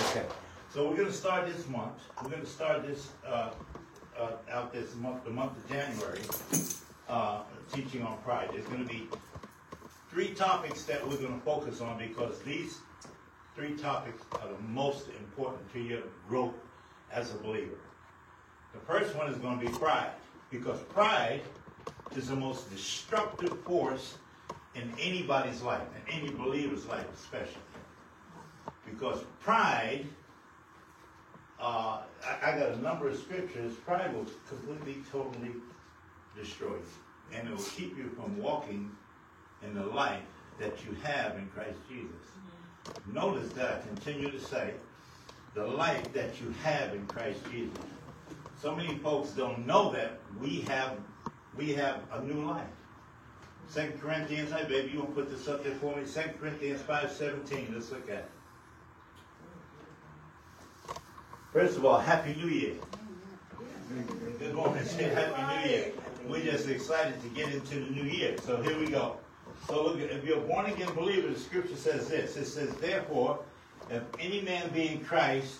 Okay. So we're going to start this month. We're going to start this uh, uh, out this month, the month of January, uh, teaching on pride. There's going to be three topics that we're going to focus on because these three topics are the most important to your growth as a believer. The first one is going to be pride because pride is the most destructive force in anybody's life, in any believer's life especially. Because pride, uh, I, I, got a number of scriptures, pride will completely, totally destroy you. And it will keep you from walking in the life that you have in Christ Jesus. Mm-hmm. Notice that I continue to say, the life that you have in Christ Jesus. So many folks don't know that we have we have a new life. Second Corinthians, hey baby, you want to put this up there for me? Second Corinthians 5.17, let's look at it. First of all, Happy New Year. Good morning, say Happy New Year. We're just excited to get into the new year. So here we go. So look, if you're a born again believer, the scripture says this. It says, therefore, if any man be in Christ,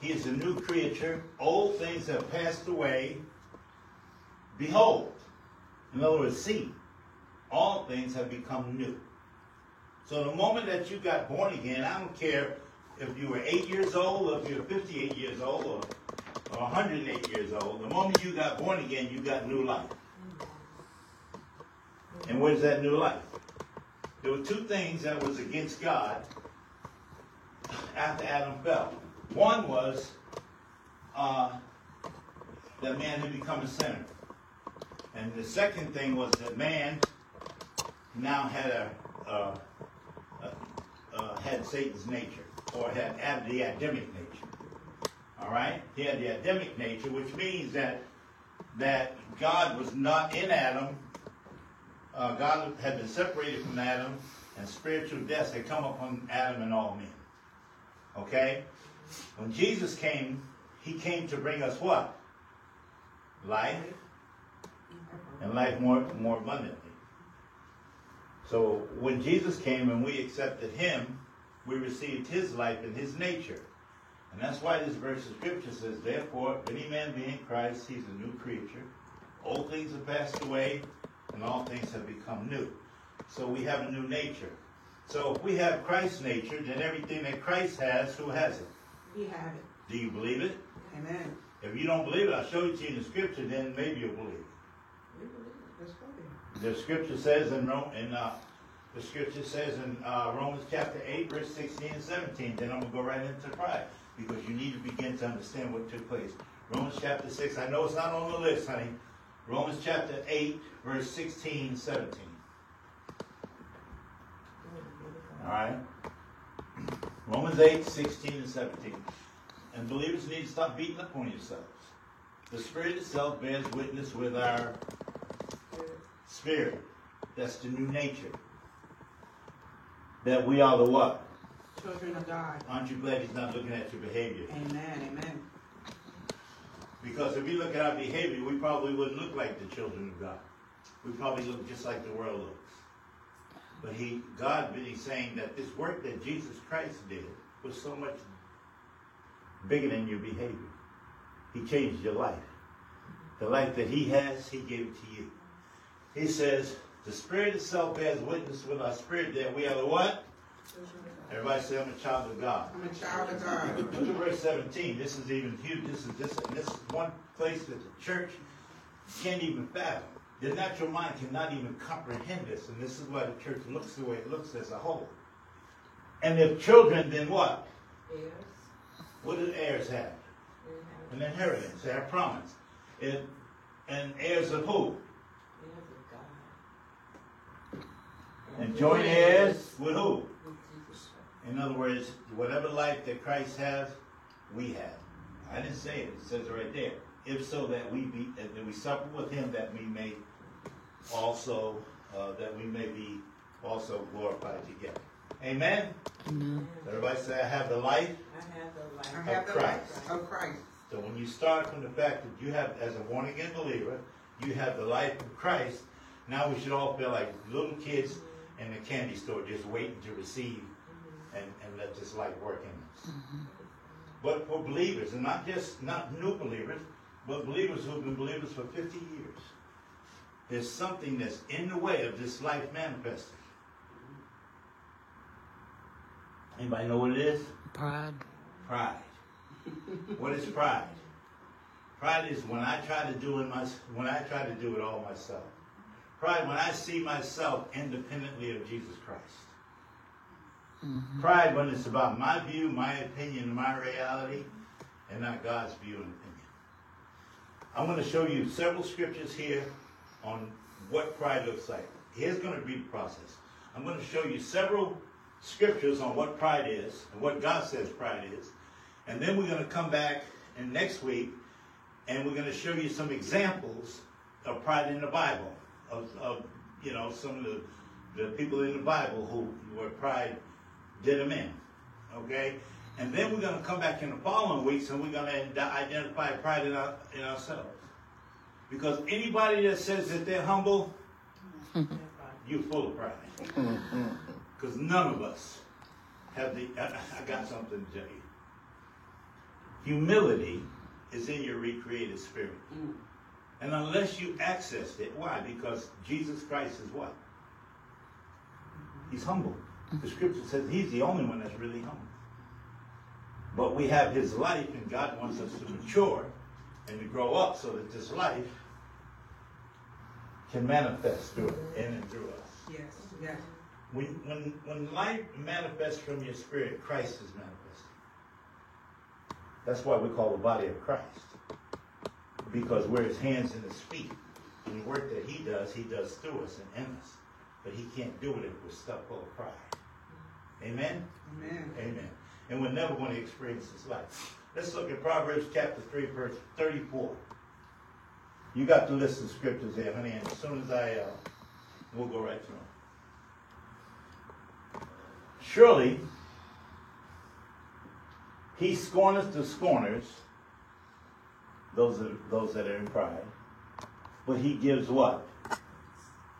he is a new creature. Old things have passed away. Behold, in other words, see, all things have become new. So the moment that you got born again, I don't care if you were eight years old, or if you were 58 years old, or, or 108 years old, the moment you got born again, you got new life. And where's that new life? There were two things that was against God after Adam fell. One was uh, that man had become a sinner. And the second thing was that man now had a, had Satan's nature or had, the Adamic nature. All right, he had the Adamic nature, which means that that God was not in Adam. Uh, God had been separated from Adam, and spiritual death had come upon Adam and all men. Okay, when Jesus came, he came to bring us what? Life and life more more abundantly. So when Jesus came and we accepted him, we received his life and his nature. And that's why this verse of scripture says, Therefore, if any man be in Christ, he's a new creature. Old things have passed away, and all things have become new. So we have a new nature. So if we have Christ's nature, then everything that Christ has, who has it? We have it. Do you believe it? Amen. If you don't believe it, I'll show it to you in the scripture, then maybe you'll believe it. We believe it. Let's go The scripture says in Rome, in uh, the scripture says in uh, Romans chapter 8, verse 16 and 17. Then I'm going to go right into pride because you need to begin to understand what took place. Romans chapter 6, I know it's not on the list, honey. Romans chapter 8, verse 16 17. All right? Romans 8, 16 and 17. And believers need to stop beating up on yourselves. The Spirit itself bears witness with our spirit. That's the new nature that we are the what? Children of God. Aren't you glad he's not looking at your behavior? Amen, amen. Because if we look at our behavior, we probably wouldn't look like the children of God. We probably look just like the world looks. But he, God, really saying that this work that Jesus Christ did was so much bigger than your behavior. He changed your life. The life that he has, he gave to you. He says, the Spirit itself bears witness with our spirit that we are the what? Everybody say, I'm a child of God. I'm a child of God. Look at verse 17. This is even huge. This is this, this is one place that the church can't even fathom. The natural mind cannot even comprehend this, and this is why the church looks the way it looks as a whole. And if children, then what? Heirs. What do heirs have? An inheritance. They have promise. It, and heirs of who? And joint heirs with who? In other words, whatever life that Christ has, we have. I didn't say it. It says it right there. If so, that we be that we suffer with Him, that we may also uh, that we may be also glorified together. Amen. Amen. Everybody say, "I have the life." I have the life. I have of the Christ. life of Christ. So when you start from the fact that you have, as a born again believer, you have the life of Christ. Now we should all feel like little kids in the candy store just waiting to receive mm-hmm. and, and let this light work in us. Mm-hmm. But for believers, and not just not new believers, but believers who've been believers for 50 years, there's something that's in the way of this life manifesting. Anybody know what it is? Pride. Pride. what is pride? Pride is when I try to do it my, when I try to do it all myself. Pride when I see myself independently of Jesus Christ. Mm-hmm. Pride when it's about my view, my opinion, my reality, and not God's view and opinion. I'm going to show you several scriptures here on what pride looks like. Here's going to be the process. I'm going to show you several scriptures on what pride is and what God says pride is. And then we're going to come back and next week and we're going to show you some examples of pride in the Bible, of, of you know, some of the, the people in the Bible who were pride did them in. Okay? And then we're going to come back in the following weeks and we're going to identify pride in, our, in ourselves. Because anybody that says that they're humble, you're full of pride. Because none of us have the. I, I got something to tell you. Humility is in your recreated spirit. And unless you access it, why? Because Jesus Christ is what? He's humble. The scripture says he's the only one that's really humble. But we have his life, and God wants us to mature and to grow up so that this life can manifest through it, in and through us. Yes, yes. When, when, when life manifests from your spirit, Christ is manifesting. That's why we call the body of Christ. Because we're his hands and his feet. And the work that he does, he does through us and in us. But he can't do it if we're stuck full of pride. Amen? Amen. Amen. And we're never going to experience this life. Let's look at Proverbs chapter 3, verse 34. You got the list of scriptures there, honey, and as soon as I, uh, we'll go right through them. Surely, he scorneth the scorners, those that, those that are in pride, but he gives what?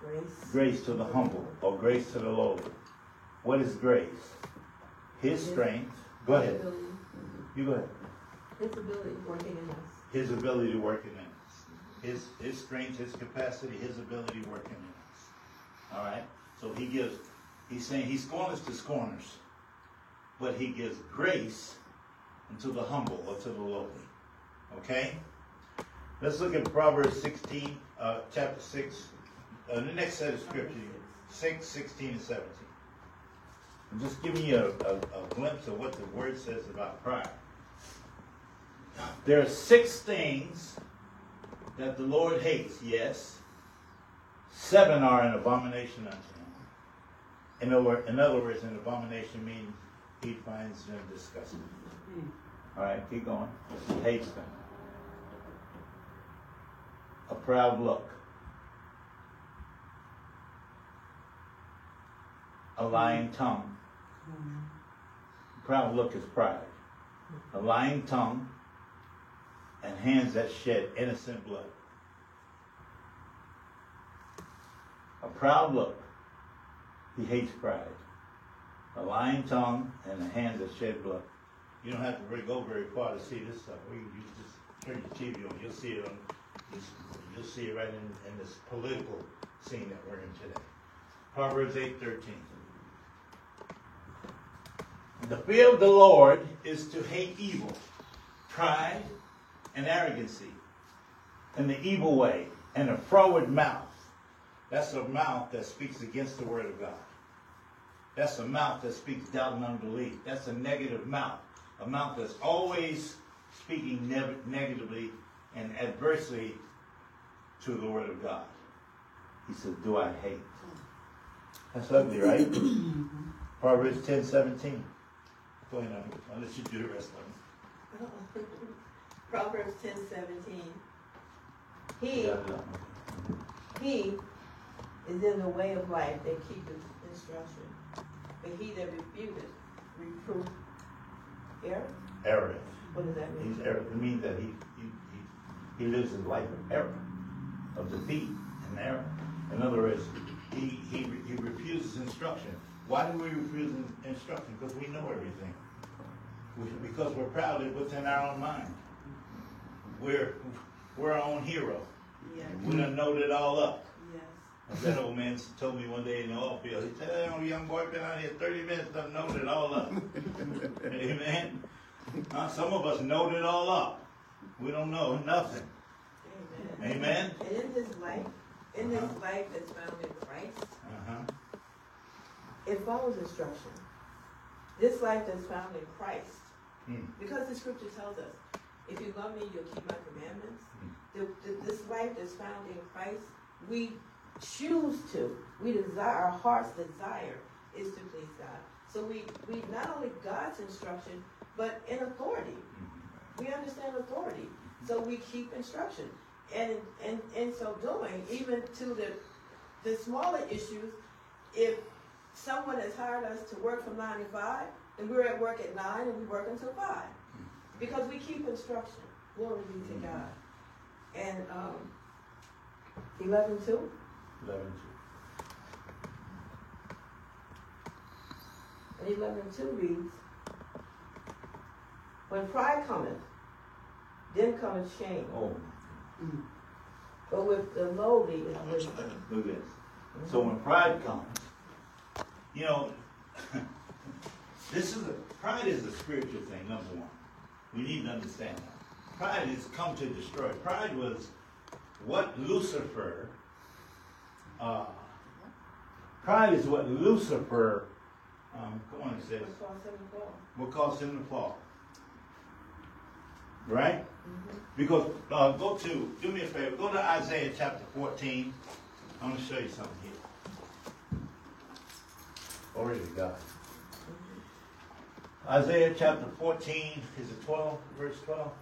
Grace. Grace to the humble, or grace to the lowly. What is grace? His strength. Go ahead. Ability. You go ahead. His ability working in us. His ability to work in us. His his strength, his capacity, his ability working in us. All right. So he gives. He's saying he scorners to scorners, but he gives grace unto the humble or to the lowly. Okay. Let's look at Proverbs 16, uh, chapter 6, uh, the next set of scripture, 6, 16, and 17. I'm just giving you a, a, a glimpse of what the word says about pride. There are six things that the Lord hates, yes. Seven are an abomination unto him. In other, word- in other words, an abomination means he finds them disgusting. All right, keep going. He hates them. A proud look. A lying tongue. A proud look is pride. A lying tongue and hands that shed innocent blood. A proud look. He hates pride. A lying tongue and a hand that shed blood. You don't have to go very far to see this stuff. You just turn your TV on, you'll see it on. You'll see it right in, in this political scene that we're in today. Proverbs eight thirteen. The fear of the Lord is to hate evil, pride, and arrogancy, and the evil way, and a froward mouth. That's a mouth that speaks against the word of God. That's a mouth that speaks doubt and unbelief. That's a negative mouth. A mouth that's always speaking ne- negatively and adversely to the word of God. He says, Do I hate? That's ugly, right? Proverbs ten seventeen. Go ahead, I'll- I'll let you do the rest of them. Proverbs ten seventeen. He, Yeah, yeah. he is in the way of life that keepeth instruction. But he that refuseth reproof error. Error. What does that mean? He's error. It means that he, he, he, lives his life of error, of defeat and error. In other words, he, he, he refuses instruction. Why do we refuse instruction? Because we know everything. We- Because we're proud of what's in our own mind. We're, we're our own hero. Yes. We done knowed it all up. Yes. That old man told me one day in the oil field, he said, hey, young boy, been out here thirty minutes, done knowed it all up. Amen. Some of us knowed it all up. We don't know nothing. Amen. Amen. And in this life, in this Uh-huh. life that's found in Christ, Uh-huh. it follows instruction. This life that's found in Christ, Hmm. because the scripture tells us, if you love me, you'll keep my commandments. Hmm. The, the, this life that's found in Christ, we choose to, we desire, our heart's desire is to please God. So we, we not only God's instruction, but in authority. We understand authority. So we keep instruction. And and in so doing, even to the the smaller issues, if someone has hired us to work from nine to five, and we're at work at nine and we work until five. Because we keep instruction. Glory be to God. And um eleven two, Eleven and eleven two reads, When pride cometh, then cometh shame. two. Oh, But with the lowly is wisdom. look at this. So when pride comes, you know, this is a, pride is a spiritual thing, number one. We need to understand that. Pride has come to destroy. Pride was what Lucifer, uh, pride is what Lucifer, um, come on, it says, That's why I said before. what caused him to fall. Right? Mhm. Because, uh, go to, do me a favor, go to Isaiah chapter 14. I'm going to show you something here. Glory to God. Isaiah chapter 14, is it 12, verse 12?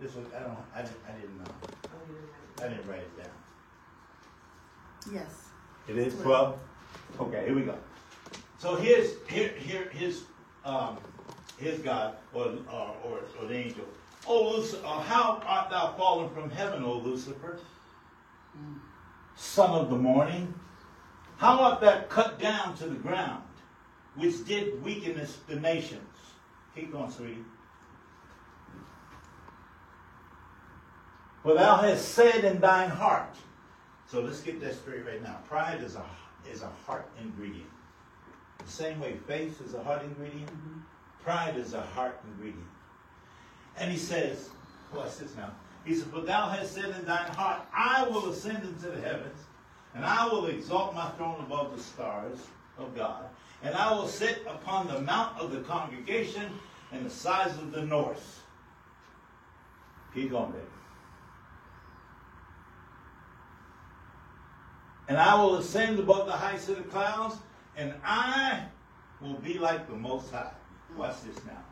This was, I don't, I didn't, I didn't know. Oh, I didn't write it down. Yes. It is 12? Okay, here we go. So here's, here, here, his, um, his God, or, or, or, or the angel. Oh, Lucifer, uh, how art thou fallen from heaven, O Lucifer? Son of the morning. How art thou cut down to the ground, which did weaken the nations? Keep going, sweetie. For thou hast said in thine heart. So let's get that straight right now. Pride is a is a heart ingredient. The same way faith is a heart ingredient, pride is a heart ingredient. And he says, oh, watch this now. He said, But thou hast said in thine heart, I will ascend into the heavens, and I will exalt my throne above the stars of God, and I will sit upon the mount of the congregation in the sides of the north. Keep going, baby. And I will ascend above the heights of the clouds, and I will be like the Most High. Watch this now.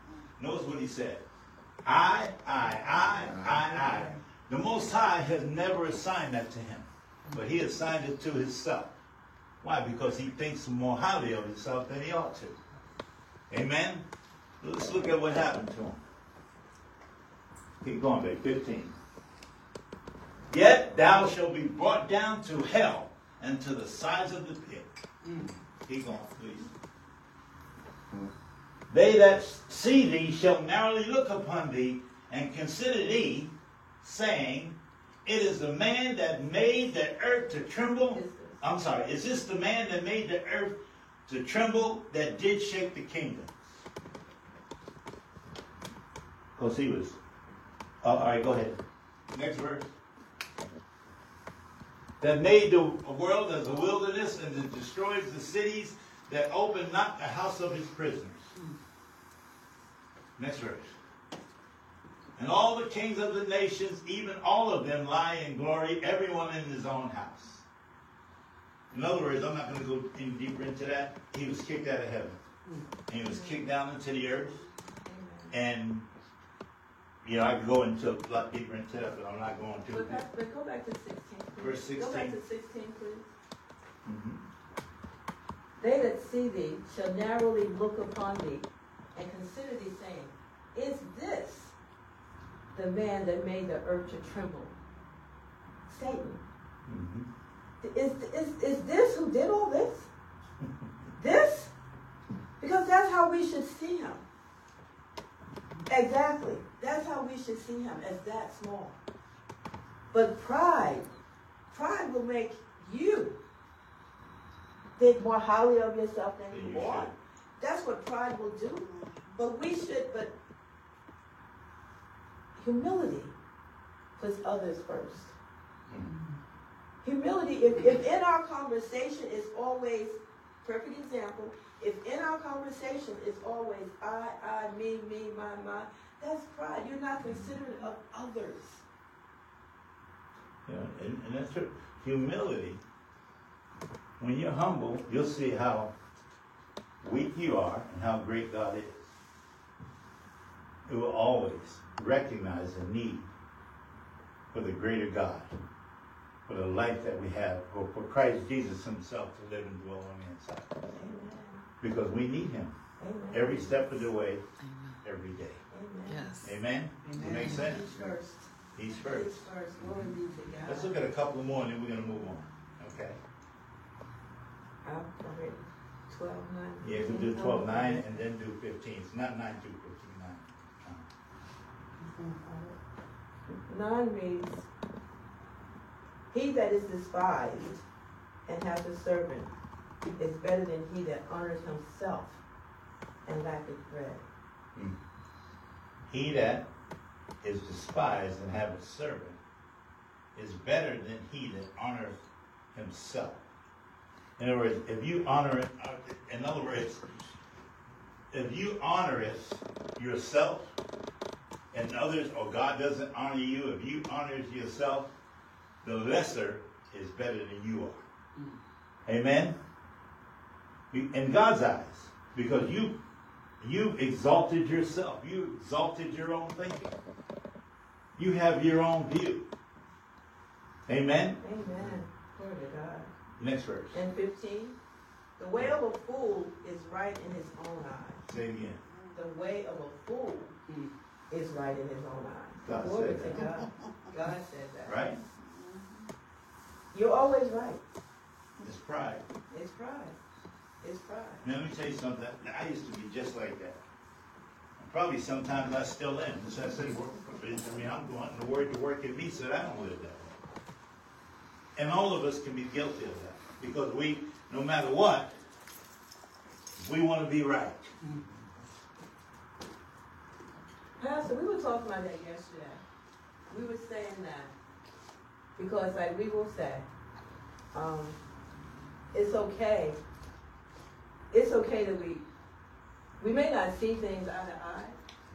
Notice what he said. I, I, I, I, uh-huh. I. The Most High has never assigned that to him, but he assigned it to himself. Why? Because he thinks more highly of himself than he ought to. Amen? Let's look at what happened to him. Keep going, babe. 15. Yet thou shalt be brought down to hell and to the sides of the pit. Mm. Keep going, please. They that see thee shall narrowly look upon thee and consider thee, saying, It is the man that made the earth to tremble. I'm sorry, is this the man that made the earth to tremble that did shake the kingdoms? Because he was. Oh, all right, go ahead. Next verse. That made the world as a wilderness and that destroys the cities that open not the house of his prisoners. Next verse. And all the kings of the nations, even all of them, lie in glory, everyone in his own house. In other words, I'm not going to go any deeper into that. He was kicked out of heaven. And he was kicked down into the earth. And, you know, I could go into a lot deeper into that, but I'm not going to. But, back, but go back to sixteen, please. Verse Go back to sixteen, please. Mhm. They that see thee shall narrowly look upon thee and consider these things. Is this the man that made the earth to tremble? Satan. Mhm. Is, is, is this who did all this? This, because that's how we should see him. Exactly. That's how we should see him as that small. But pride, pride will make you think more highly of yourself than Than you you are. That's what pride will do. But we should, but humility puts others first. Humility, if, if in our conversation is always, perfect example, if in our conversation is always I, I, me, me, my, my, that's pride. You're not considerate of others. Know, and, and that's true. Humility. When you're humble, you'll see how weak you are and how great God is. It will always recognize the need for the greater God, for the life that we have, for, for Christ Jesus Himself to live and dwell on the inside. Amen. Because we need Him Amen. every step of the way, every day. Amen. Yes. Amen? Does it make sense? He's first. He's He's first. first. Glory be to God. Let's look at a couple more and then we're going to move on. Okay? 12, 9. Yeah, you can do 12, 9, and then do 15. It's not 9 through 15, 9. 9 reads, He that is despised and hath a servant is better than he that honors himself and lacketh bread. Hmm. He that is despised and have a servant is better than he that honoreth himself. In other words, if you honor it, in other words, if you honor it yourself and others, or God doesn't honor you, if you honor yourself, the lesser is better than you are. Mm. Amen? In God's eyes, because you you exalted yourself. You exalted your own thinking. You have your own view. Amen? Amen. Glory to God. Next verse. And 15, the way of a fool is right in his own eyes. Say it again. The way of a fool hmm. is right in his own eyes. God Glory said to that. God. God said that. Right? You're always right. It's pride. It's pride. It's pride. Now, let me tell you something. I used to be just like that. Probably sometimes I still am. So I say, work for I mean, I'm wanting the word to work in me so that I don't live that way. And all of us can be guilty of that. Because we, no matter what, we want to be right. Pastor, we were talking about that yesterday. We were saying that because, like, we will say, um, it's okay. It's okay that we we may not see things eye to eye,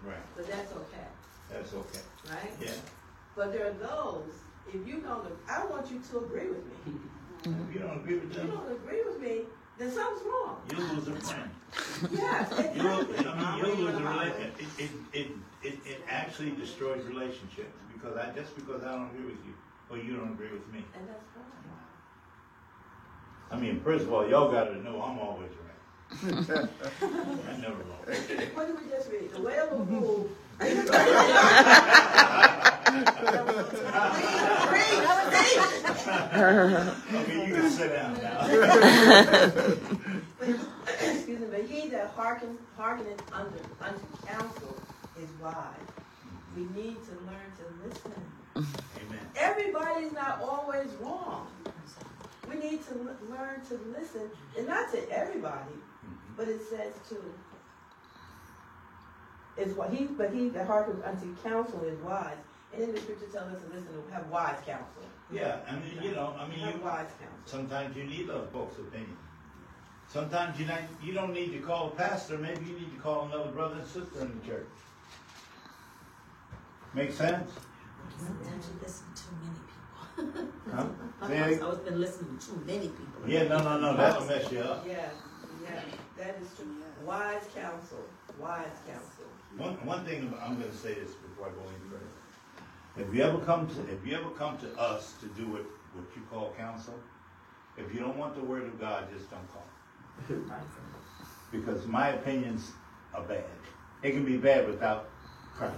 Right. but that's okay, That's okay. right? Yeah. But there are those. If you don't, I want you to agree with me. If you don't agree with If you don't agree with me, then something's wrong. you lose a friend. Yes, You, I exactly. mean, you lose a relation. It, it, it, it, it actually destroys relationships because I just because I don't agree with you or you don't agree with me. And that's fine. I mean, first of all, y'all got to know I'm always right. I'm never wrong. What did we just read? The way of a Excuse me, but he that hearken, hearkeneth unto, unto counsel is wise. We need to learn to listen. Amen. Everybody's not always wrong. We need to l- learn to listen, and not to everybody, but it says to. Is what he, but he that hearkens unto counsel is wise. And then the scripture tells us to listen to have wise counsel. Yeah, I mean, you know, I mean, Have you, wise counsel. sometimes you need other folks' opinion. Sometimes you not, you don't need to call a pastor. Maybe you need to call another brother and sister in the church. Make sense? Sometimes you listen to too many people. Huh? I've it- was been listening to too many people. Yeah, no, no, no, that'll mess you up. Yeah, yeah, that is true. Wise counsel, wise counsel. One, one thing, I'm gonna say this before I go any further. If you ever come to, if you ever come to us to do what, what you call counsel, if you don't want the word of God, just don't call. Because my opinions are bad. It can be bad without Christ.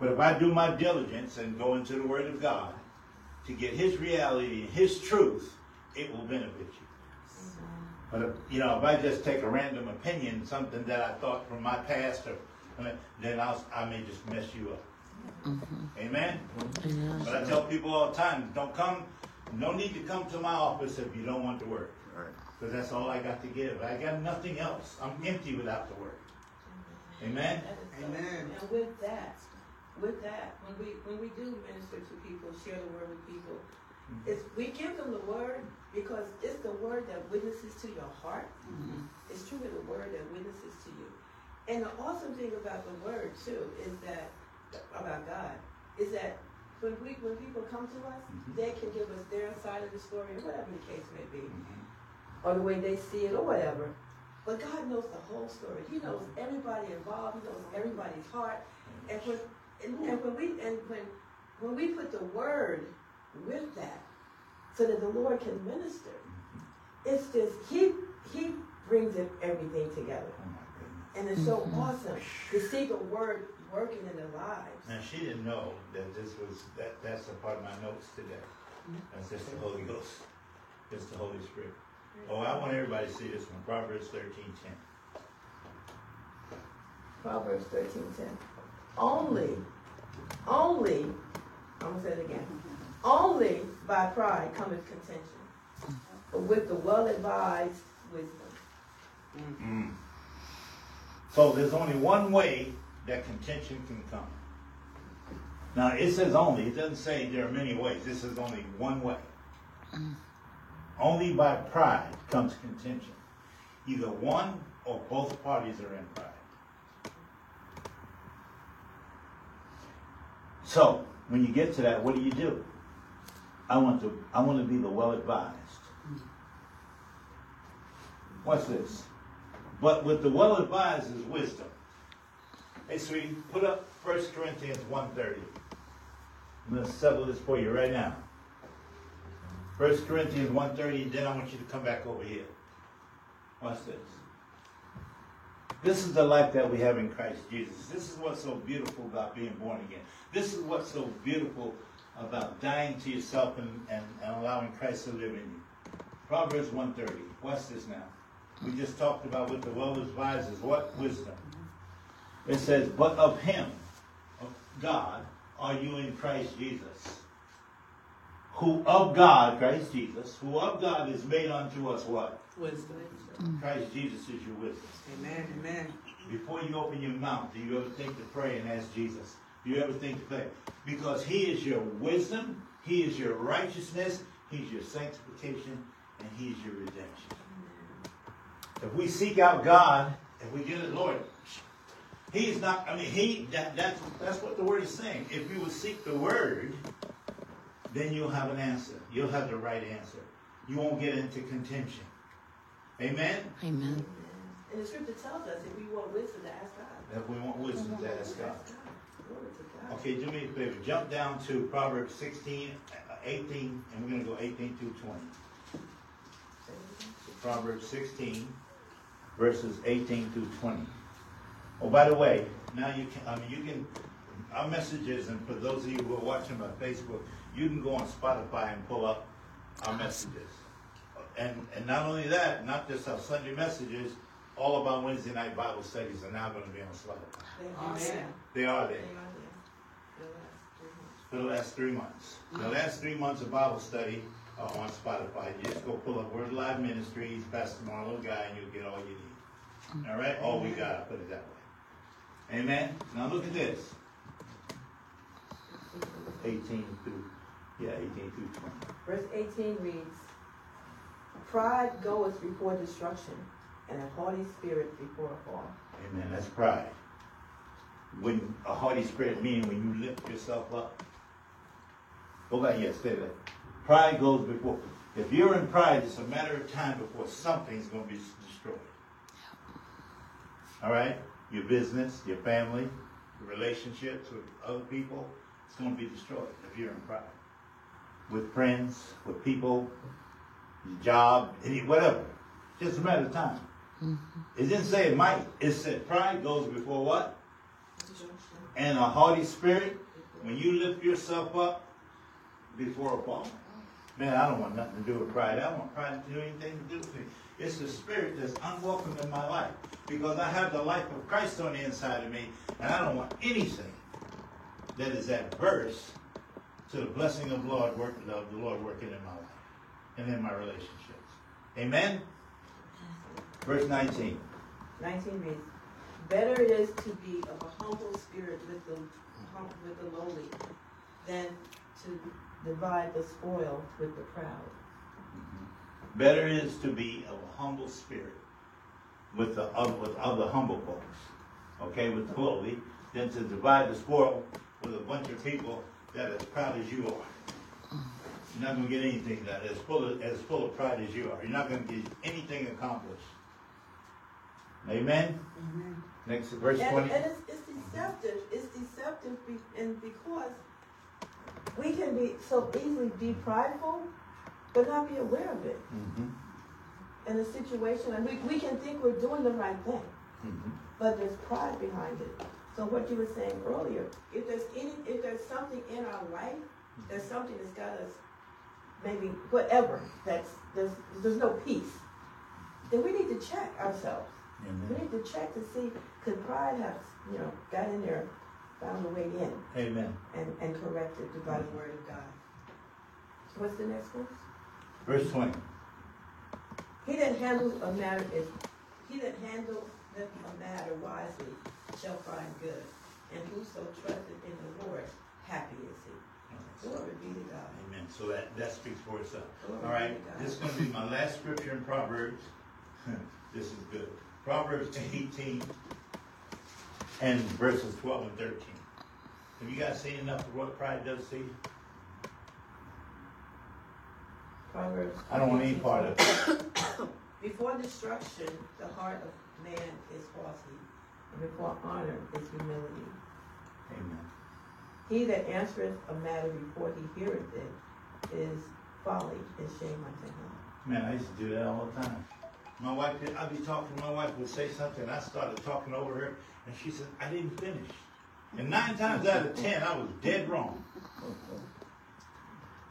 But if I do my diligence and go into the word of God to get his reality and his truth, it will benefit you. But if, you know, if I just take a random opinion, something that I thought from my past, or then I'll, I may just mess you up. Mm-hmm. Amen. But I tell people all the time, don't come, no need to come to my office if you don't want to work. Because that's all I got to give. I got nothing else. I'm empty without the work. Amen. So- Amen. And with that, with that, when we, when we do minister to people, share the word with people, mm-hmm. it's, we give them the word because it's the word that witnesses to your heart. Mm-hmm. It's truly the word that witnesses to you. And the awesome thing about the word too is that, about God, is that when we, when people come to us, Mhm. they can give us their side of the story, whatever the case may be mm-hmm. or the way they see it or whatever. But God knows the whole story. He knows mm-hmm. everybody involved. He knows everybody's heart. Mm-hmm. And when and, and when we and when when we put the word with that, so that the Lord can minister, it's just He He brings it everything together, Oh and it's so awesome to see the word working in their lives. Now she didn't know that this was that. That's a part of my notes today. Mm-hmm. That's just the Holy Ghost. It's the Holy Spirit. Oh, I want everybody to see this one. Proverbs thirteen ten. Proverbs thirteen ten. Only, only, I'm gonna say it again. Only by pride cometh contention, but with the well advised wisdom. Mm. So there's only one way that contention can come. Now it says only. It doesn't say there are many ways. This is only one way. Only by pride comes contention. Either one or both parties are in pride. So when you get to that, what do you do? I want to I want to be the well advised. What's this? But with the well advised is wisdom. Hey sweetie, put up 1 Corinthians 1.30. I'm gonna settle this for you right now. 1 Corinthians 1.30, then I want you to come back over here. Watch this. This is the life that we have in Christ Jesus. This is what's so beautiful about being born again. This is what's so beautiful about dying to yourself and, and, and allowing Christ to live in you. Proverbs 130. Watch this now. We just talked about what the well advised is. What wisdom? It says, but of him, of God, are you in Christ Jesus. Who of God, Christ Jesus, who of God is made unto us what? Wisdom. Christ Jesus is your wisdom. Amen. Amen. Before you open your mouth, do you ever think to pray and ask Jesus? Do you ever think to pray? Because He is your wisdom, He is your righteousness, He's your sanctification, and He's your redemption. If we seek out God, if we get it, Lord, He's not, I mean, He, that, that's, that's what the Word is saying. If you will seek the Word, then you'll have an answer. You'll have the right answer. You won't get into contention. Amen? Amen. And the scripture tells us if we want wisdom to ask God. If we want wisdom to ask God. Glory to God. Okay, do me a favor. Jump down to Proverbs 16, uh, 18, and we're going to go 18 through 20. So Proverbs 16, verses 18 through 20. Oh, by the way, now you can, I mean, you can, our messages, and for those of you who are watching by Facebook, you can go on Spotify and pull up our messages. And, and not only that, not just our Sunday messages, all of our Wednesday night Bible studies are now going to be on Spotify. Amen. They are there. They are there. The last three months. for the last three months. The last three months of Bible study are on Spotify. You just go pull up Word Live Ministries, Pastor Marlowe Guy, and you'll get all you need. Mm. All right? All we got, I'll put it that way. Amen? Now look at this. 18 through, yeah, 18 through 20. Verse 18 reads, Pride goeth before destruction, and a haughty spirit before a fall. Amen. That's pride. When a haughty spirit meaning when you lift yourself up. Go back, here, stay there. Pride goes before. If you're in pride, it's a matter of time before something's going to be destroyed. All right? Your business, your family, your relationships with other people, it's going to be destroyed if you're in pride. With friends, with people, your job, any, whatever. Just a matter of time. Mm-hmm. It didn't say it might. It said pride goes before what? And a haughty spirit. When you lift yourself up before a fall. Mm-hmm. Man, I don't want nothing to do with pride. I don't want pride to do anything to do with me. It's the spirit that's unwelcome in my life because I have the life of Christ on the inside of me, and I don't want anything that is adverse to the blessing of Lord work, of the Lord working in my life and in my relationships. Amen. Verse 19. 19 reads, Better it is to be of a humble spirit with the, with the lowly than to divide the spoil with the proud. Better it is to be of a humble spirit with the other, with other humble folks, okay, with the lowly, than to divide the spoil with a bunch of people that are as proud as you are. You're not gonna get anything done as full of, as full of pride as you are. You're not gonna get anything accomplished. Amen. Next verse And, twenty. and it's, it's deceptive. It's deceptive, be, and because we can be so easily be prideful, but not be aware of it Mhm, in a situation. And we, we can think we're doing the right thing, mhm. but there's pride behind it. So what you were saying earlier, if there's any, if there's something in our life, there's something that's got us, maybe whatever, that's there's there's no peace, then we need to check ourselves. We need to check to see could pride have, you know, got in there, found a way in, Amen. and, and corrected by the word of God. What's the next one? Verse twenty. He that handles a matter is, he that handles a matter wisely shall find good, and whoso trusted in the Lord, happy is he. Glory be to God. Amen. So that, that speaks for itself. Glory All right, be to God. this is going to be my last scripture in Proverbs. this is good. Proverbs 18 and verses 12 and 13. Have you guys seen enough of what pride does to you? Proverbs. I don't want any part of it. Before destruction, the heart of man is haughty, and before honor is humility. Amen. He that answereth a matter before he heareth it is folly and shame unto him. Man, I used to do that all the time. My wife, I'd be talking, my wife would say something, I started talking over her, and she said, I didn't finish. And nine times out of ten, I was dead wrong.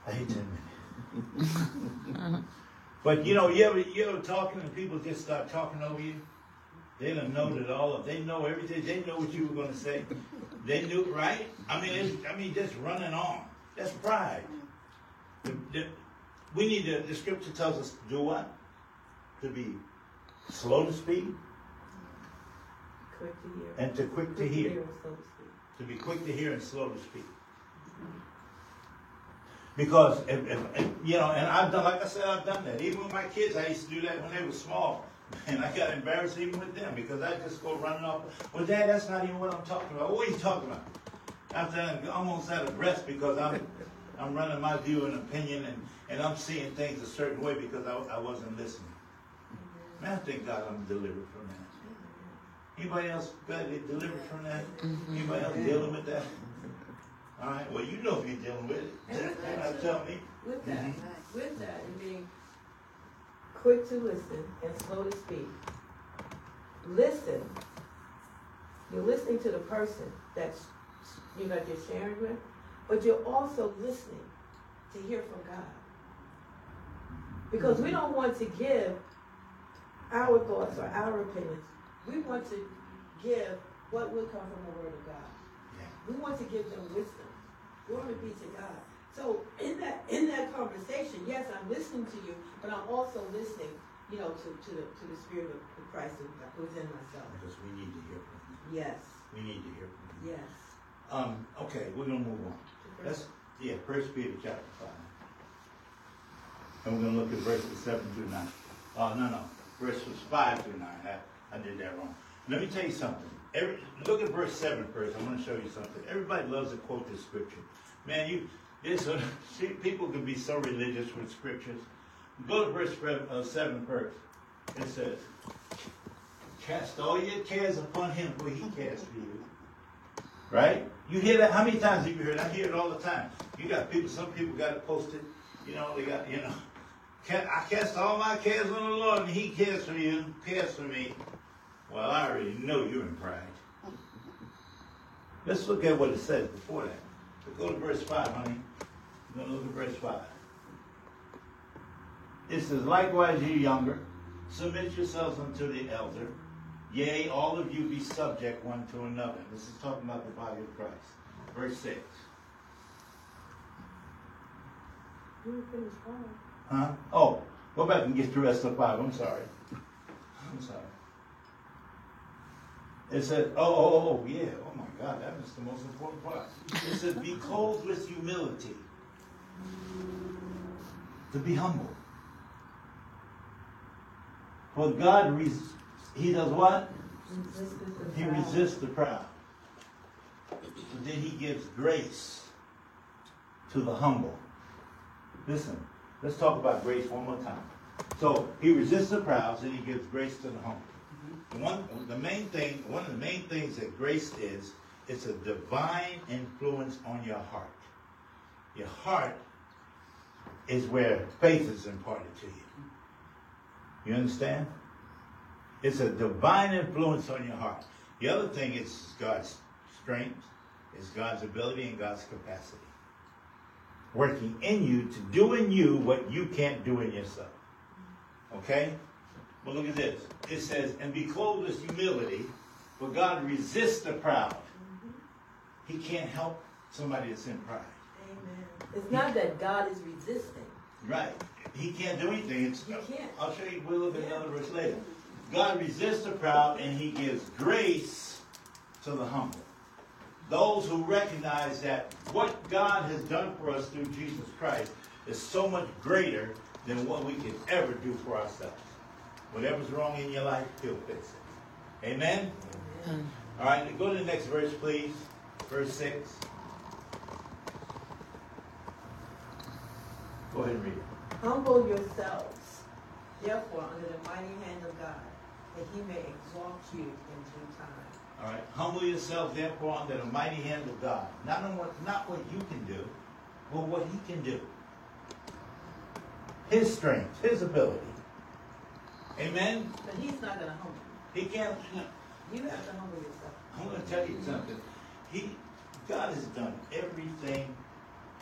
I hate that minute. but you know, you ever you ever talking and people just start talking over you? They don't know that all of they know everything. They know what you were gonna say. They knew right. I mean, I mean, just running on. That's pride. The- the- we need to. The scripture tells us to do what? To be slow to speak Quick to hear. and to quick to hear. to. To be quick to hear and slow to speak. Because if, if, if, you know, and I've done, like I said, I've done that. Even with my kids, I used to do that when they were small, and I got embarrassed even with them because I just go running off. Well, Dad, that's not even what I'm talking about. What are you talking about? After I'm almost out of breath because I'm, I'm running my view and opinion, and, and I'm seeing things a certain way because I, I wasn't listening. Mm-hmm. Man, I thank God I'm delivered from that. Mm-hmm. Anybody else got it delivered from that? Mm-hmm. Anybody else dealing with that? All right. Well, you know if you're dealing with it. And with You're that, not telling me. With that, Mhm. with that, and being quick to listen and slow to speak. Listen. You're listening to the person that's you know you're sharing with, but you're also listening to hear from God. Because we don't want to give our thoughts or our opinions. We want to give what will come from the Word of God. Yeah. We want to give them wisdom. Glory be to God. So in that in that conversation, yes, I'm listening to you, but I'm also listening, you know, to, to the to the Spirit of Christ who- who's in myself. Because we need to hear from you. Yes, We need to hear from you. yes. Um. Okay. We're gonna move on. That's yeah. First Peter chapter five. And we're gonna look at verses seven through nine. Oh no no. Verses five through nine. I, I did that wrong. Let me tell you something. Every, look at verse seven first. I want to show you something. Everybody loves to quote this scripture. Man, you this uh, see, people can be so religious with scriptures. Go to verse uh, seven first. It says, "Cast all your cares upon Him, for He cares for you." Right? You hear that? How many times have you heard? I hear it all the time. You got people. Some people got it posted. You know, they got you know. I cast all my cares on the Lord, and He cares for you. Cares for me. Well, I already know you're in pride. Let's look at what it says before that. Let's go to verse five, honey. We're gonna look at verse five. It says, likewise, you younger, submit yourselves unto the elder. Yea, all of you be subject one to another. This is talking about the body of Christ. Verse 6. You finished five. Huh? Oh, go back and get the rest of five. I'm sorry. I'm sorry. It said, oh, oh, oh, oh, yeah. Oh my God, that is the most important part. It said, be clothed with humility. To be humble. For God, res- He does what? He resists the proud. But then He gives grace to the humble. Listen, let's talk about grace one more time. So He resists the proud, and He gives grace to the humble. The one, the main thing, one of the main things that grace is, it's a divine influence on your heart. Your heart is where faith is imparted to you. You understand? It's a divine influence on your heart. The other thing is God's strength, is God's ability and God's capacity. Working in you to do in you what you can't do in yourself. Okay? Well, look at this. It says, and be clothed with humility, for God resists the proud. Mm-hmm. He can't help somebody that's in pride. Amen. It's not that God is resisting. Right. He can't do anything. It's, You can't. I'll show you a little bit another verse later. God resists the proud and he gives grace to the humble. Those who recognize that what God has done for us through Jesus Christ is so much greater than what we can ever do for ourselves. Whatever's wrong in your life, he'll fix it. Amen? All right, go to the next verse, please. Verse 6. Go ahead and read it. Humble yourselves, therefore, under the mighty hand of God, that he may exalt you in due time. All right. Humble yourself, therefore, under the mighty hand of God. Not on what, not what you can do, but what He can do. His strength, His ability. Amen. But he's not going to humble you. He can't. you. You have to humble yourself. I'm going to tell you something. He, God has done everything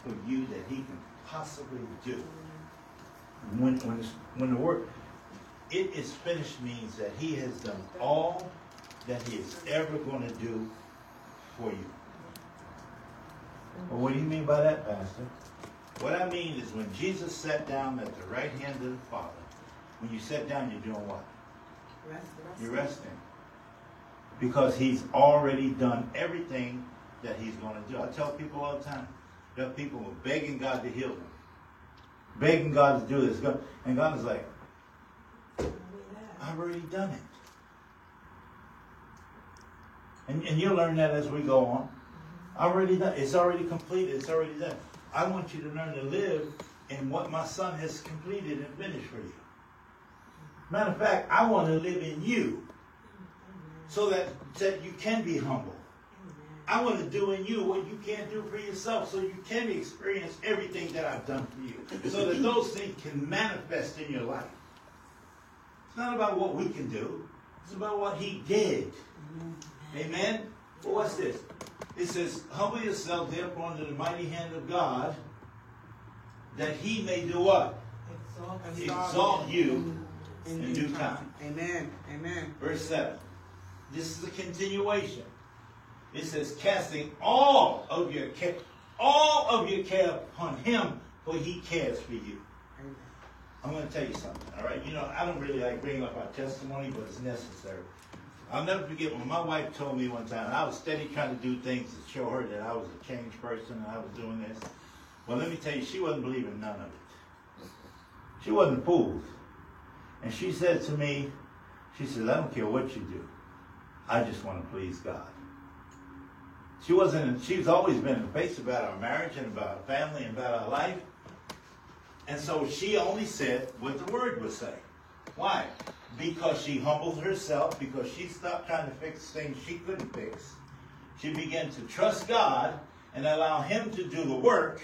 for you that He can possibly do. Mm-hmm. When, when, it's- when the word, it is finished means that He has done all that He is ever going to do for you. Well, what do you mean by that, Pastor? What I mean is when Jesus sat down at the right hand of the Father, when you sit down, you're doing what? Rest. You're resting. Because he's already done everything that he's going to do. I tell people all the time, there are people are begging God to heal them, begging God to do this. And God is like, I've already done it. And, and you'll learn that as we go on. Mm-hmm. I've already done It's already completed. It's already done. I want you to learn to live in what my son has completed and finished for you. Matter of fact, I want to live in you so that, that you can be humble. I want to do in you what you can't do for yourself so you can experience everything that I've done for you. So that those things can manifest in your life. It's not about what we can do. It's about what he did. Amen? Well, what's this? It says, humble yourself therefore under the mighty hand of God that he may do what? Exalt. Exalt you in due time. Amen. Amen. Verse 7. This is a continuation. It says, casting all of your care, all of your care upon him, for he cares for you. Amen. I'm going to tell you something, all right? You know, I don't really like bringing up our testimony, but it's necessary. I'll never forget when my wife told me one time, I was steady trying to do things to show her that I was a changed person and I was doing this. Well, let me tell you, she wasn't believing none of it. She wasn't fooled. And she said to me, she said, I don't care what you do. I just want to please God. She wasn't, she's always been in the face about our marriage and about our family and about our life. And so she only said what the word would say. Why? Because she humbled herself, because she stopped trying to fix things she couldn't fix. She began to trust God and allow Him to do the work.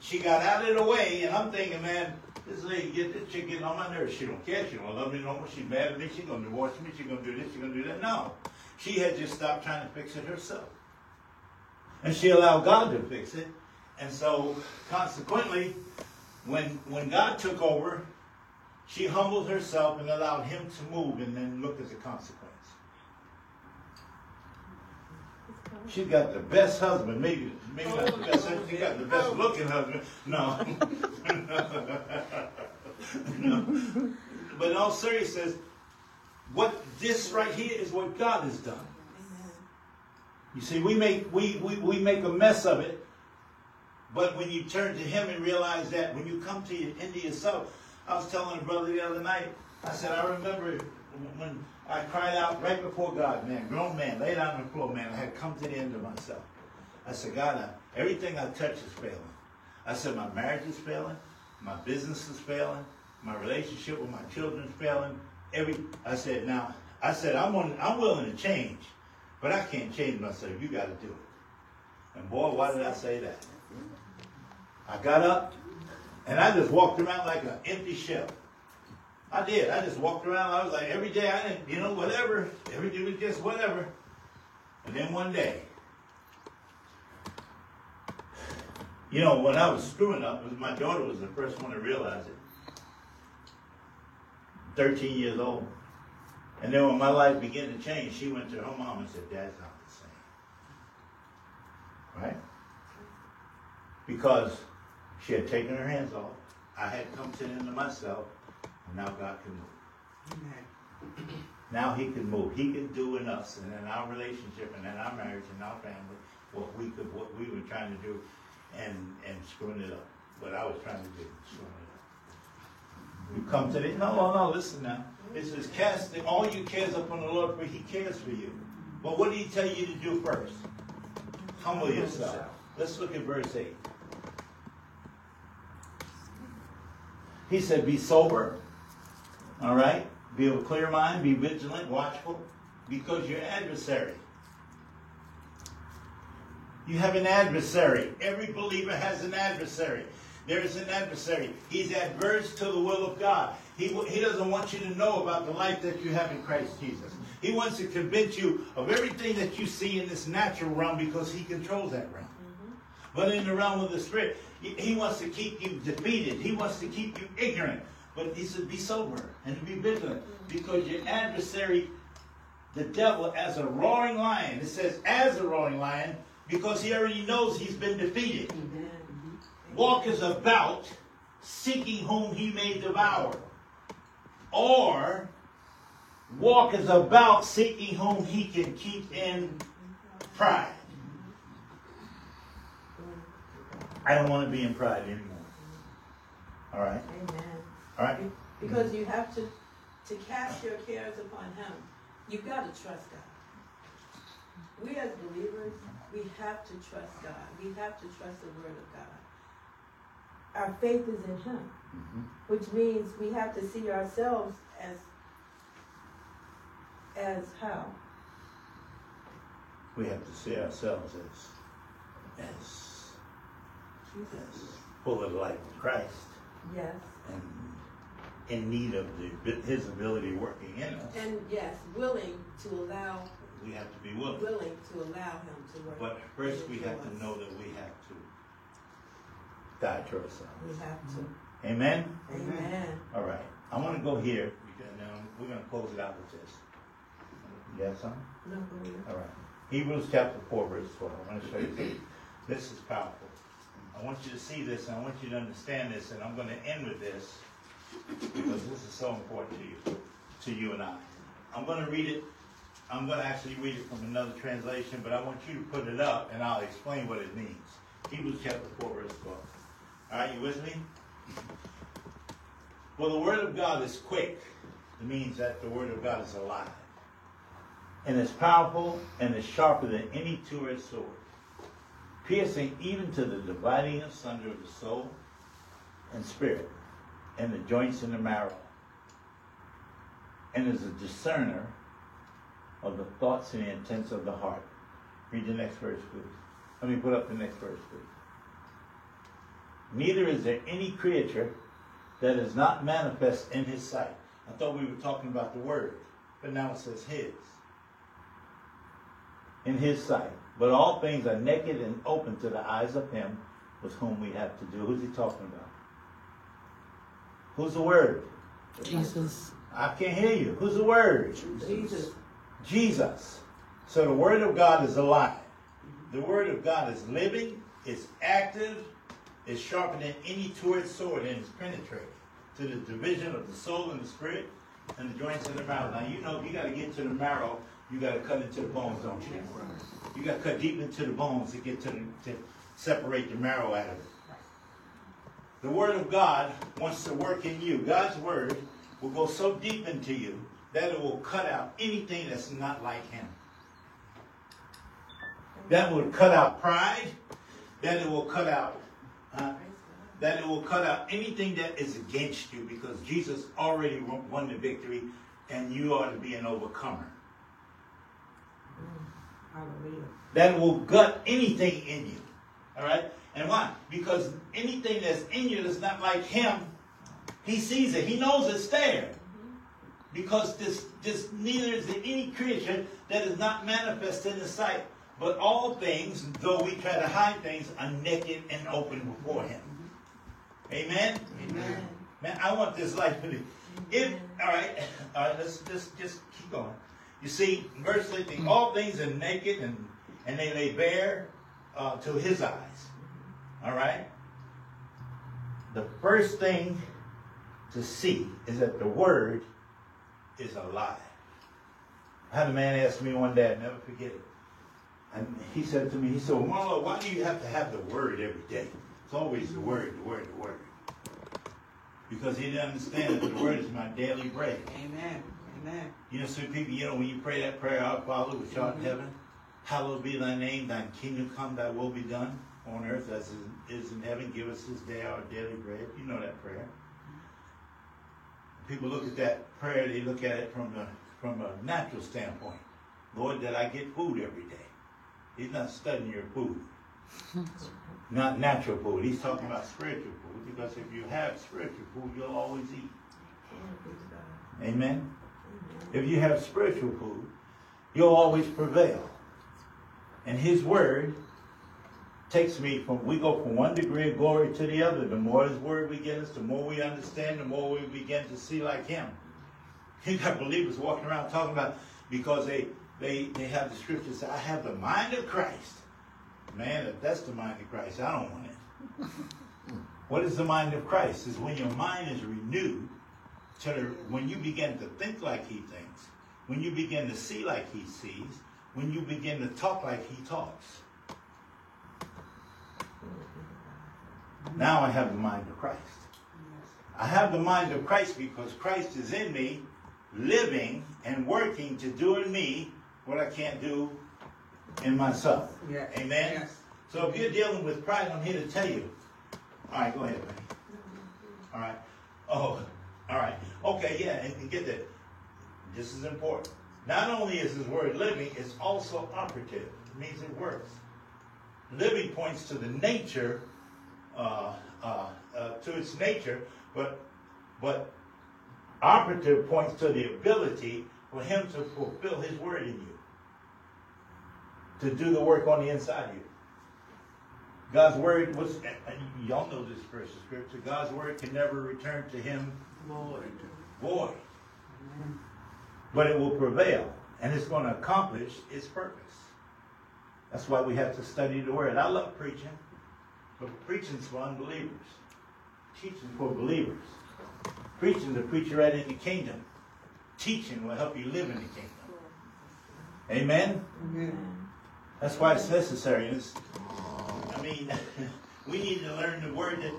She got out of the way, and I'm thinking, man, this lady get this chick getting on my nerves. She don't care. She don't love me no more. She's mad at me. She's gonna divorce me. She's gonna do this. She's gonna do that. No, she had just stopped trying to fix it herself, and she allowed God to fix it. And so, consequently, when when God took over, She humbled herself and allowed him to move and then look at the consequence. She got the best husband, maybe maybe not the best husband, she got the best oh. looking husband. No. no. But in all seriousness, what this right here is what God has done. You see, we make we, we, we make a mess of it, but when you turn to him and realize that when you come to your, into yourself, I was telling a brother the other night, I said, I remember when I cried out right before God, man, grown man, down on the floor, man, I had come to the end of myself. I said, God, I, everything I touch is failing. I said, my marriage is failing, my business is failing, my relationship with my children is failing. Every, I said, now, I said, I'm, on, I'm willing to change, but I can't change myself. You got to do it. And boy, why did I say that? I got up and I just walked around like an empty shell. I did. I just walked around. I was like, every day I didn't, you know, whatever. Every day was just whatever. And then one day, you know, when I was screwing up, was my daughter was the first one to realize it. 13 years old. And then when my life began to change, she went to her mom and said, Dad's not the same. Right? Because she had taken her hands off. I had come to the end of myself, and now God can move. Amen. Now He can move. He can do in us and in our relationship and in our marriage and our family what we could, what we were trying to do, and and screwing it up. What I was trying to do, screwing it up. You come to the no, no, no. Listen now. It says, casting all your cares upon the Lord, for He cares for you. But what did He tell you to do first? Humble yourself. Let's look at verse eight. He said, Be sober. All right? Be of a clear mind, be vigilant, watchful, because your adversary. You have an adversary. Every believer has an adversary. There is an adversary. He's adverse to the will of God. He, he doesn't want you to know about the life that you have in Christ Jesus. He wants to convince you of everything that you see in this natural realm because he controls that realm. Mm-hmm. But in the realm of the spirit, he wants to keep you defeated. He wants to keep you ignorant. But he said, be sober and be vigilant because your adversary, the devil, as a roaring lion, it says as a roaring lion because he already knows he's been defeated. Amen. Walketh about seeking whom he may devour. Or walketh about seeking whom he can keep in pride. I don't want to be in pride anymore. All right? Amen. All right? Because you have to, to cast your cares upon Him. You've got to trust God. We as believers, we have to trust God. We have to trust the Word of God. Our faith is in Him, Mhm. which means we have to see ourselves as, as how? We have to see ourselves as, as, as full of the light of Christ Yes. and in need of the, his ability working in us. And yes, willing to allow, We have to be willing. willing to allow Him to work. But first, we have to know that we have to die to ourselves. We have to. Amen? Amen. All right. I want to go here, and then we're going to close it out with this. You have something? No, go. All right. Hebrews chapter 4, verse 12. I want to show you this. This is powerful. I want you to see this, and I want you to understand this, and I'm going to end with this because this is so important to you, to you and I. I'm going to read it. I'm going to actually read it from another translation, but I want you to put it up, and I'll explain what it means. Hebrews chapter 4, verse 12. All right, you with me? Well, the word of God is quick. It means that the word of God is alive. And is powerful and is sharper than any two-edged sword, piercing even to the dividing asunder of the soul and spirit, and the joints and the marrow, and is a discerner of the thoughts and the intents of the heart. Read the next verse, please. Let me put up the next verse, please. Neither is there any creature that is not manifest in his sight. I thought we were talking about the word, but now it says his. In his sight. But all things are naked and open to the eyes of him with whom we have to do. Who's he talking about? Who's the word? Jesus. I can't hear you. Who's the word? Jesus. Jesus. So the word of God is alive. The word of God is living, it's active, it's sharper than any two-edged sword, and it's penetrating to the division of the soul and the spirit and the joints of the marrow. Now you know if you gotta get to the marrow, you gotta cut into the bones, don't you? You gotta cut deep into the bones to get to the, to separate the marrow out of it. The word of God wants to work in you. God's word will go so deep into you that it will cut out anything that's not like him. That will cut out pride. That it will cut out, uh, that it will cut out anything that is against you because Jesus already won the victory and you ought to be an overcomer. Hallelujah. That will gut anything in you. All right? And why? Because anything that's in you that's not like him, he sees it. He knows it's there. Because this, this neither is there any creature that is not manifest in the sight. But all things, though we try to hide things, are naked and open before him. Amen? Amen. Man, I want this life to be. If all right, all right, let's just just keep going. You see, verse 15, all things are naked and and they lay bare uh, to his eyes. All right. The first thing to see is that the word is alive. I had a man ask me one day, I'll never forget it. And he said to me, he said, Marlowe, why do you have to have the word every day? It's always the word, the word, the word. Because he didn't understand that the word is my daily bread. Amen. Amen. You know, some people, you know, when you pray that prayer, Our Father, which art in mm-hmm. heaven, hallowed be thy name, thine kingdom come, thy will be done on earth as it is in heaven. Give us this day our daily bread. You know that prayer. People look at that prayer, they look at it from a, from a natural standpoint. Lord, that I get food every day. He's not studying your food. not natural food. He's talking about spiritual food because if you have spiritual food, you'll always eat. Amen. If you have spiritual food, you'll always prevail. And his word takes me from, we go from one degree of glory to the other. The more his word we get us, the more we understand, the more we begin to see like him. You got believers walking around talking about, because they, they, they have the scripture say, I have the mind of Christ. Man, if that's the mind of Christ, I don't want it. what is the mind of Christ? Is when your mind is renewed to the, when you begin to think like he thinks, when you begin to see like he sees, when you begin to talk like he talks. Now I have the mind of Christ. I have the mind of Christ because Christ is in me, living and working to do in me what I can't do in myself. Yeah. Amen? Yes. So if you're dealing with pride, I'm here to tell you. All right, go ahead, buddy. All right. Oh, all right. Okay, yeah, and, and get that. This is important. Not only is his word living, it's also operative. It means it works. Living points to the nature, uh, uh, uh, to its nature, but but operative points to the ability for him to fulfill his word in you, to do the work on the inside of you. God's word was, and y'all know this verse of scripture. God's word can never return to him Lord. void, but it will prevail, and it's going to accomplish its purpose. That's why we have to study the word. I love preaching, but preaching's for unbelievers. Teaching for believers. Preaching to preach you right in the kingdom. Teaching will help you live in the kingdom. Amen. Amen. That's why it's necessary. It's, I mean, we need to learn the word that,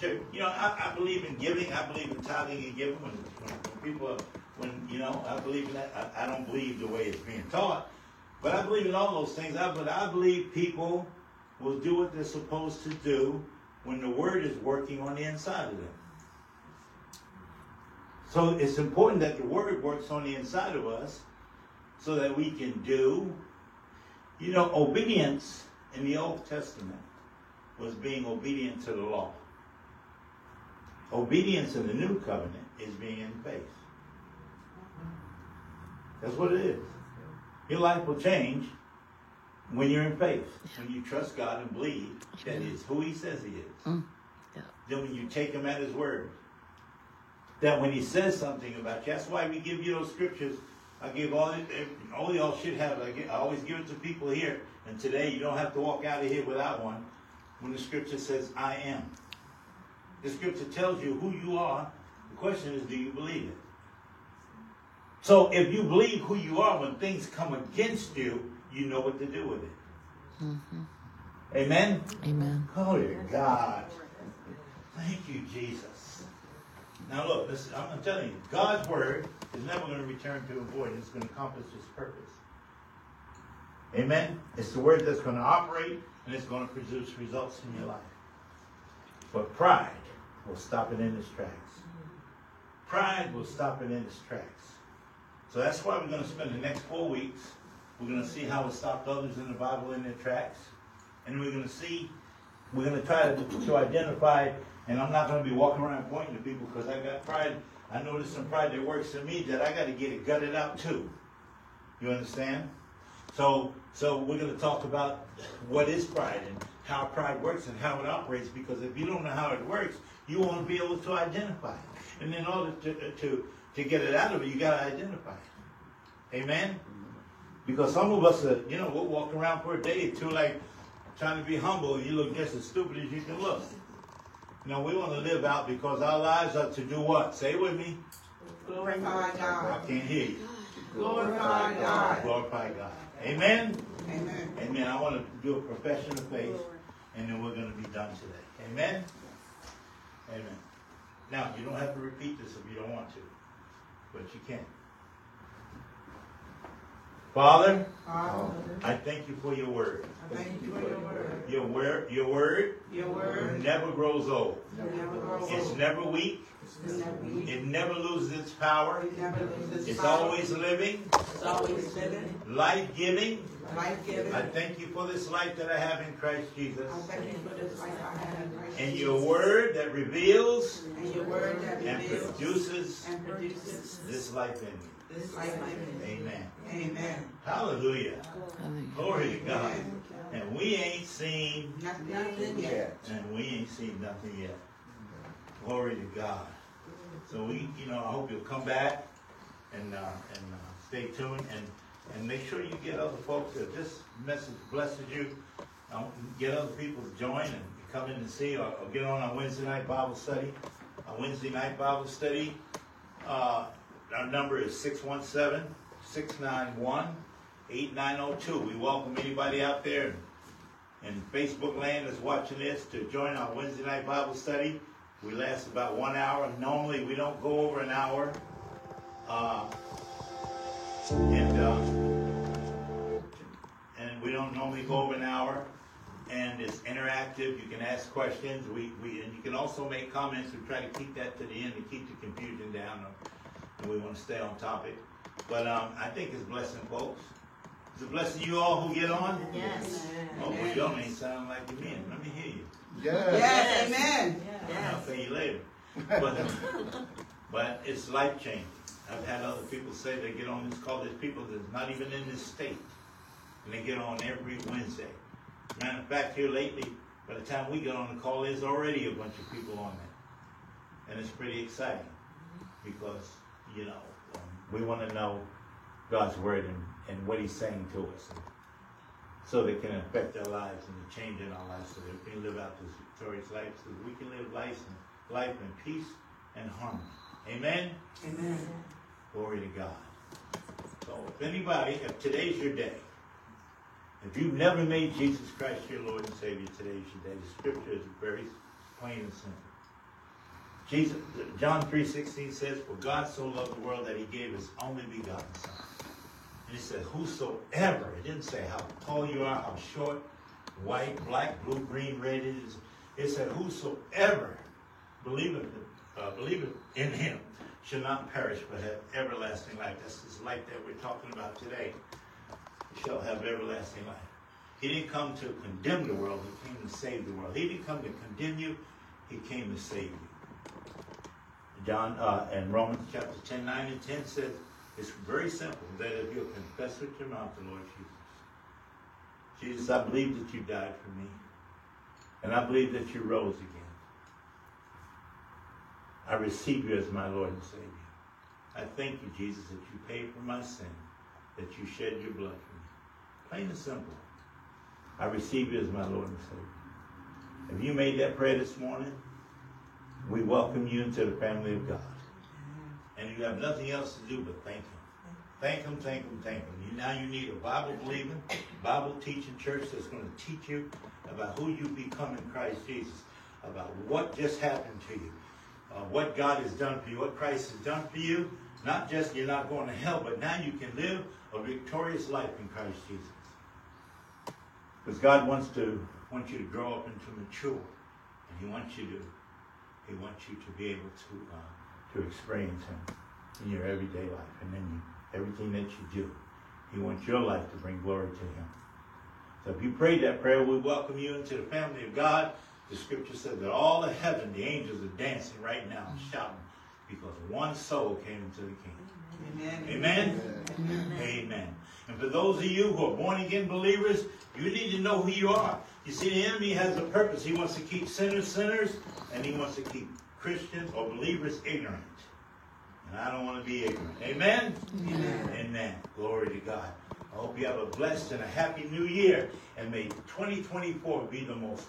to, you know, I, I believe in giving. I believe in tithing and giving. When, when, when people, are, when you know, I believe in that. I, I don't believe the way it's being taught, but I believe in all those things. I, but I believe people will do what they're supposed to do when the word is working on the inside of them. So it's important that the word works on the inside of us so that we can do you know, obedience in the Old Testament was being obedient to the law. Obedience in the New Covenant is being in faith. That's what it is. Your life will change when you're in faith, when you trust God and believe that He's who He says He is. Mm, yeah. Then when you take Him at His word, that when he says something about you, that's why we give you those scriptures. I give all all y'all should have. it. I, get, I always give it to people here. And today you don't have to walk out of here without one. When the scripture says, "I am," the scripture tells you who you are. The question is, do you believe it? So if you believe who you are, when things come against you, you know what to do with it. Mm-hmm. Amen. Amen. Glory to God. Thank you, Jesus. Now look, I'm, I'm telling you, God's word is never going to return to a void. It's going to accomplish its purpose. Amen. It's the word that's going to operate and it's going to produce results in your life. But pride will stop it in its tracks. Pride will stop it in its tracks. So that's why we're going to spend the next four weeks. We're going to see how it stopped others in the Bible in their tracks. And we're going to see, we're going to try to, to identify, and I'm not going to be walking around pointing to people because I've got pride. I know there's some pride that works in me that I got to get it gutted out too. You understand? So, so we're going to talk about what is pride and how pride works and how it operates. Because if you don't know how it works, you won't be able to identify it. And in order to to to get it out of you, you got to identify it. Amen. Because some of us, are, you know, we'll walk around for a day or two like trying to be humble, you look just as stupid as you can look. You know, we want to live out because our lives are to do what? Say it with me. Glorify God. I can't hear you. Glorify God. Glorify God. Amen. Amen. Amen. I want to do a profession of faith, and then we're going to be done today. Amen. Amen. Now, you don't have to repeat this if you don't want to, but you can. Father, Father, I thank you for your word. Thank you for your word. Your word, your word Your word never grows old. never grows It's old. never weak. It's never weak. It never loses its power. It loses It's power. always living, It's always living, life-giving. life-giving. I thank you for this life that I have in Christ Jesus. I thank you for this life I have in Christ And your word that reveals And your word that and reveals produces and produces this life in me. This life in. Amen. Amen. Hallelujah. Hallelujah. Glory to God. And we ain't seen, Nothing yet. and we ain't seen nothing yet. Glory to God. So we, you know, I hope you'll come back and, uh, and uh, stay tuned and, and make sure you get other folks that this message blesses you. Um, get other people to join and come in and see or, or get on our Wednesday night Bible study. Our Wednesday night Bible study, uh, our number is 617 691 8902. We welcome anybody out there in Facebook land that's watching this to join our Wednesday night Bible study. We last about one hour. Normally, we don't go over an hour. Uh, and, uh, and we don't normally go over an hour. And it's interactive. You can ask questions. We, we, and you can also make comments. We try to keep that to the end to keep the confusion down. And we want to stay on topic. But um, I think it's blessing folks. It's a blessing you all who get on. Yes. Oh, well, y'all ain't sound like you men. Let me hear you. Yes, Yes. amen. I'll see you later. But, but it's life changing. I've had other people say they get on this call. There's people that's not even in this state, and they get on every Wednesday. Matter of fact, here lately, by the time we get on the call, there's already a bunch of people on there, and it's pretty exciting because you know we want to know God's word and, and what He's saying to us, so that it can affect our lives and the change in our lives, so that we can live out this victorious life, so that we can live life in, life in peace and harmony. Amen. Amen. Glory to God. So if anybody, if today's your day, if you've never made Jesus Christ your Lord and Savior, today's your day. The scripture is very plain and simple. Jesus, John 3.16 says, For God so loved the world that he gave his only begotten Son. And he said, Whosoever, it didn't say how tall you are, how short, white, black, blue, green, red it is. It said, Whosoever believeth, uh, believeth in him shall not perish but have everlasting life. That's this life that we're talking about today. Shall have everlasting life. He didn't come to condemn the world, he came to save the world. He didn't come to condemn you, he came to save you. John uh, and Romans chapter 10, 9 and 10 says it's very simple that if you confess with your mouth the Lord Jesus. Jesus, I believe that you died for me. And I believe that you rose again. I receive you as my Lord and Savior. I thank you, Jesus, that you paid for my sin, that you shed your blood for me. Plain and simple. I receive you as my Lord and Savior. Have you made that prayer this morning, we welcome you into the family of God. And you have nothing else to do but thank Him. Thank Him, thank Him, thank Him. You, now you need a Bible believing, Bible teaching church that's going to teach you about who you become in Christ Jesus, about what just happened to you, uh, what God has done for you, what Christ has done for you. Not just you're not going to hell, but now you can live a victorious life in Christ Jesus. Because God wants to want you to grow up and to mature, and He wants you to He wants you to be able to uh, to experience Him in your everyday life, and then you, everything that you do. He wants your life to bring glory to Him. So if you prayed that prayer, we welcome you into the family of God. The Scripture says that all of heaven, the angels are dancing right now, shouting, because one soul came into the kingdom. Amen. Amen. Amen. And for those of you who are born again believers, you need to know who you are. You see, the enemy has a purpose. He wants to keep sinners sinners, and he wants to keep Christians or believers ignorant. And I don't want to be ignorant. Amen? Amen. Amen. Glory to God. I hope you have a blessed and a happy new year. And may 2024 be the most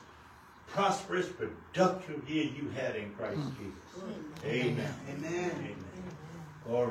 prosperous, productive year you had in Christ mm. Jesus. Amen. Amen. Amen. Glory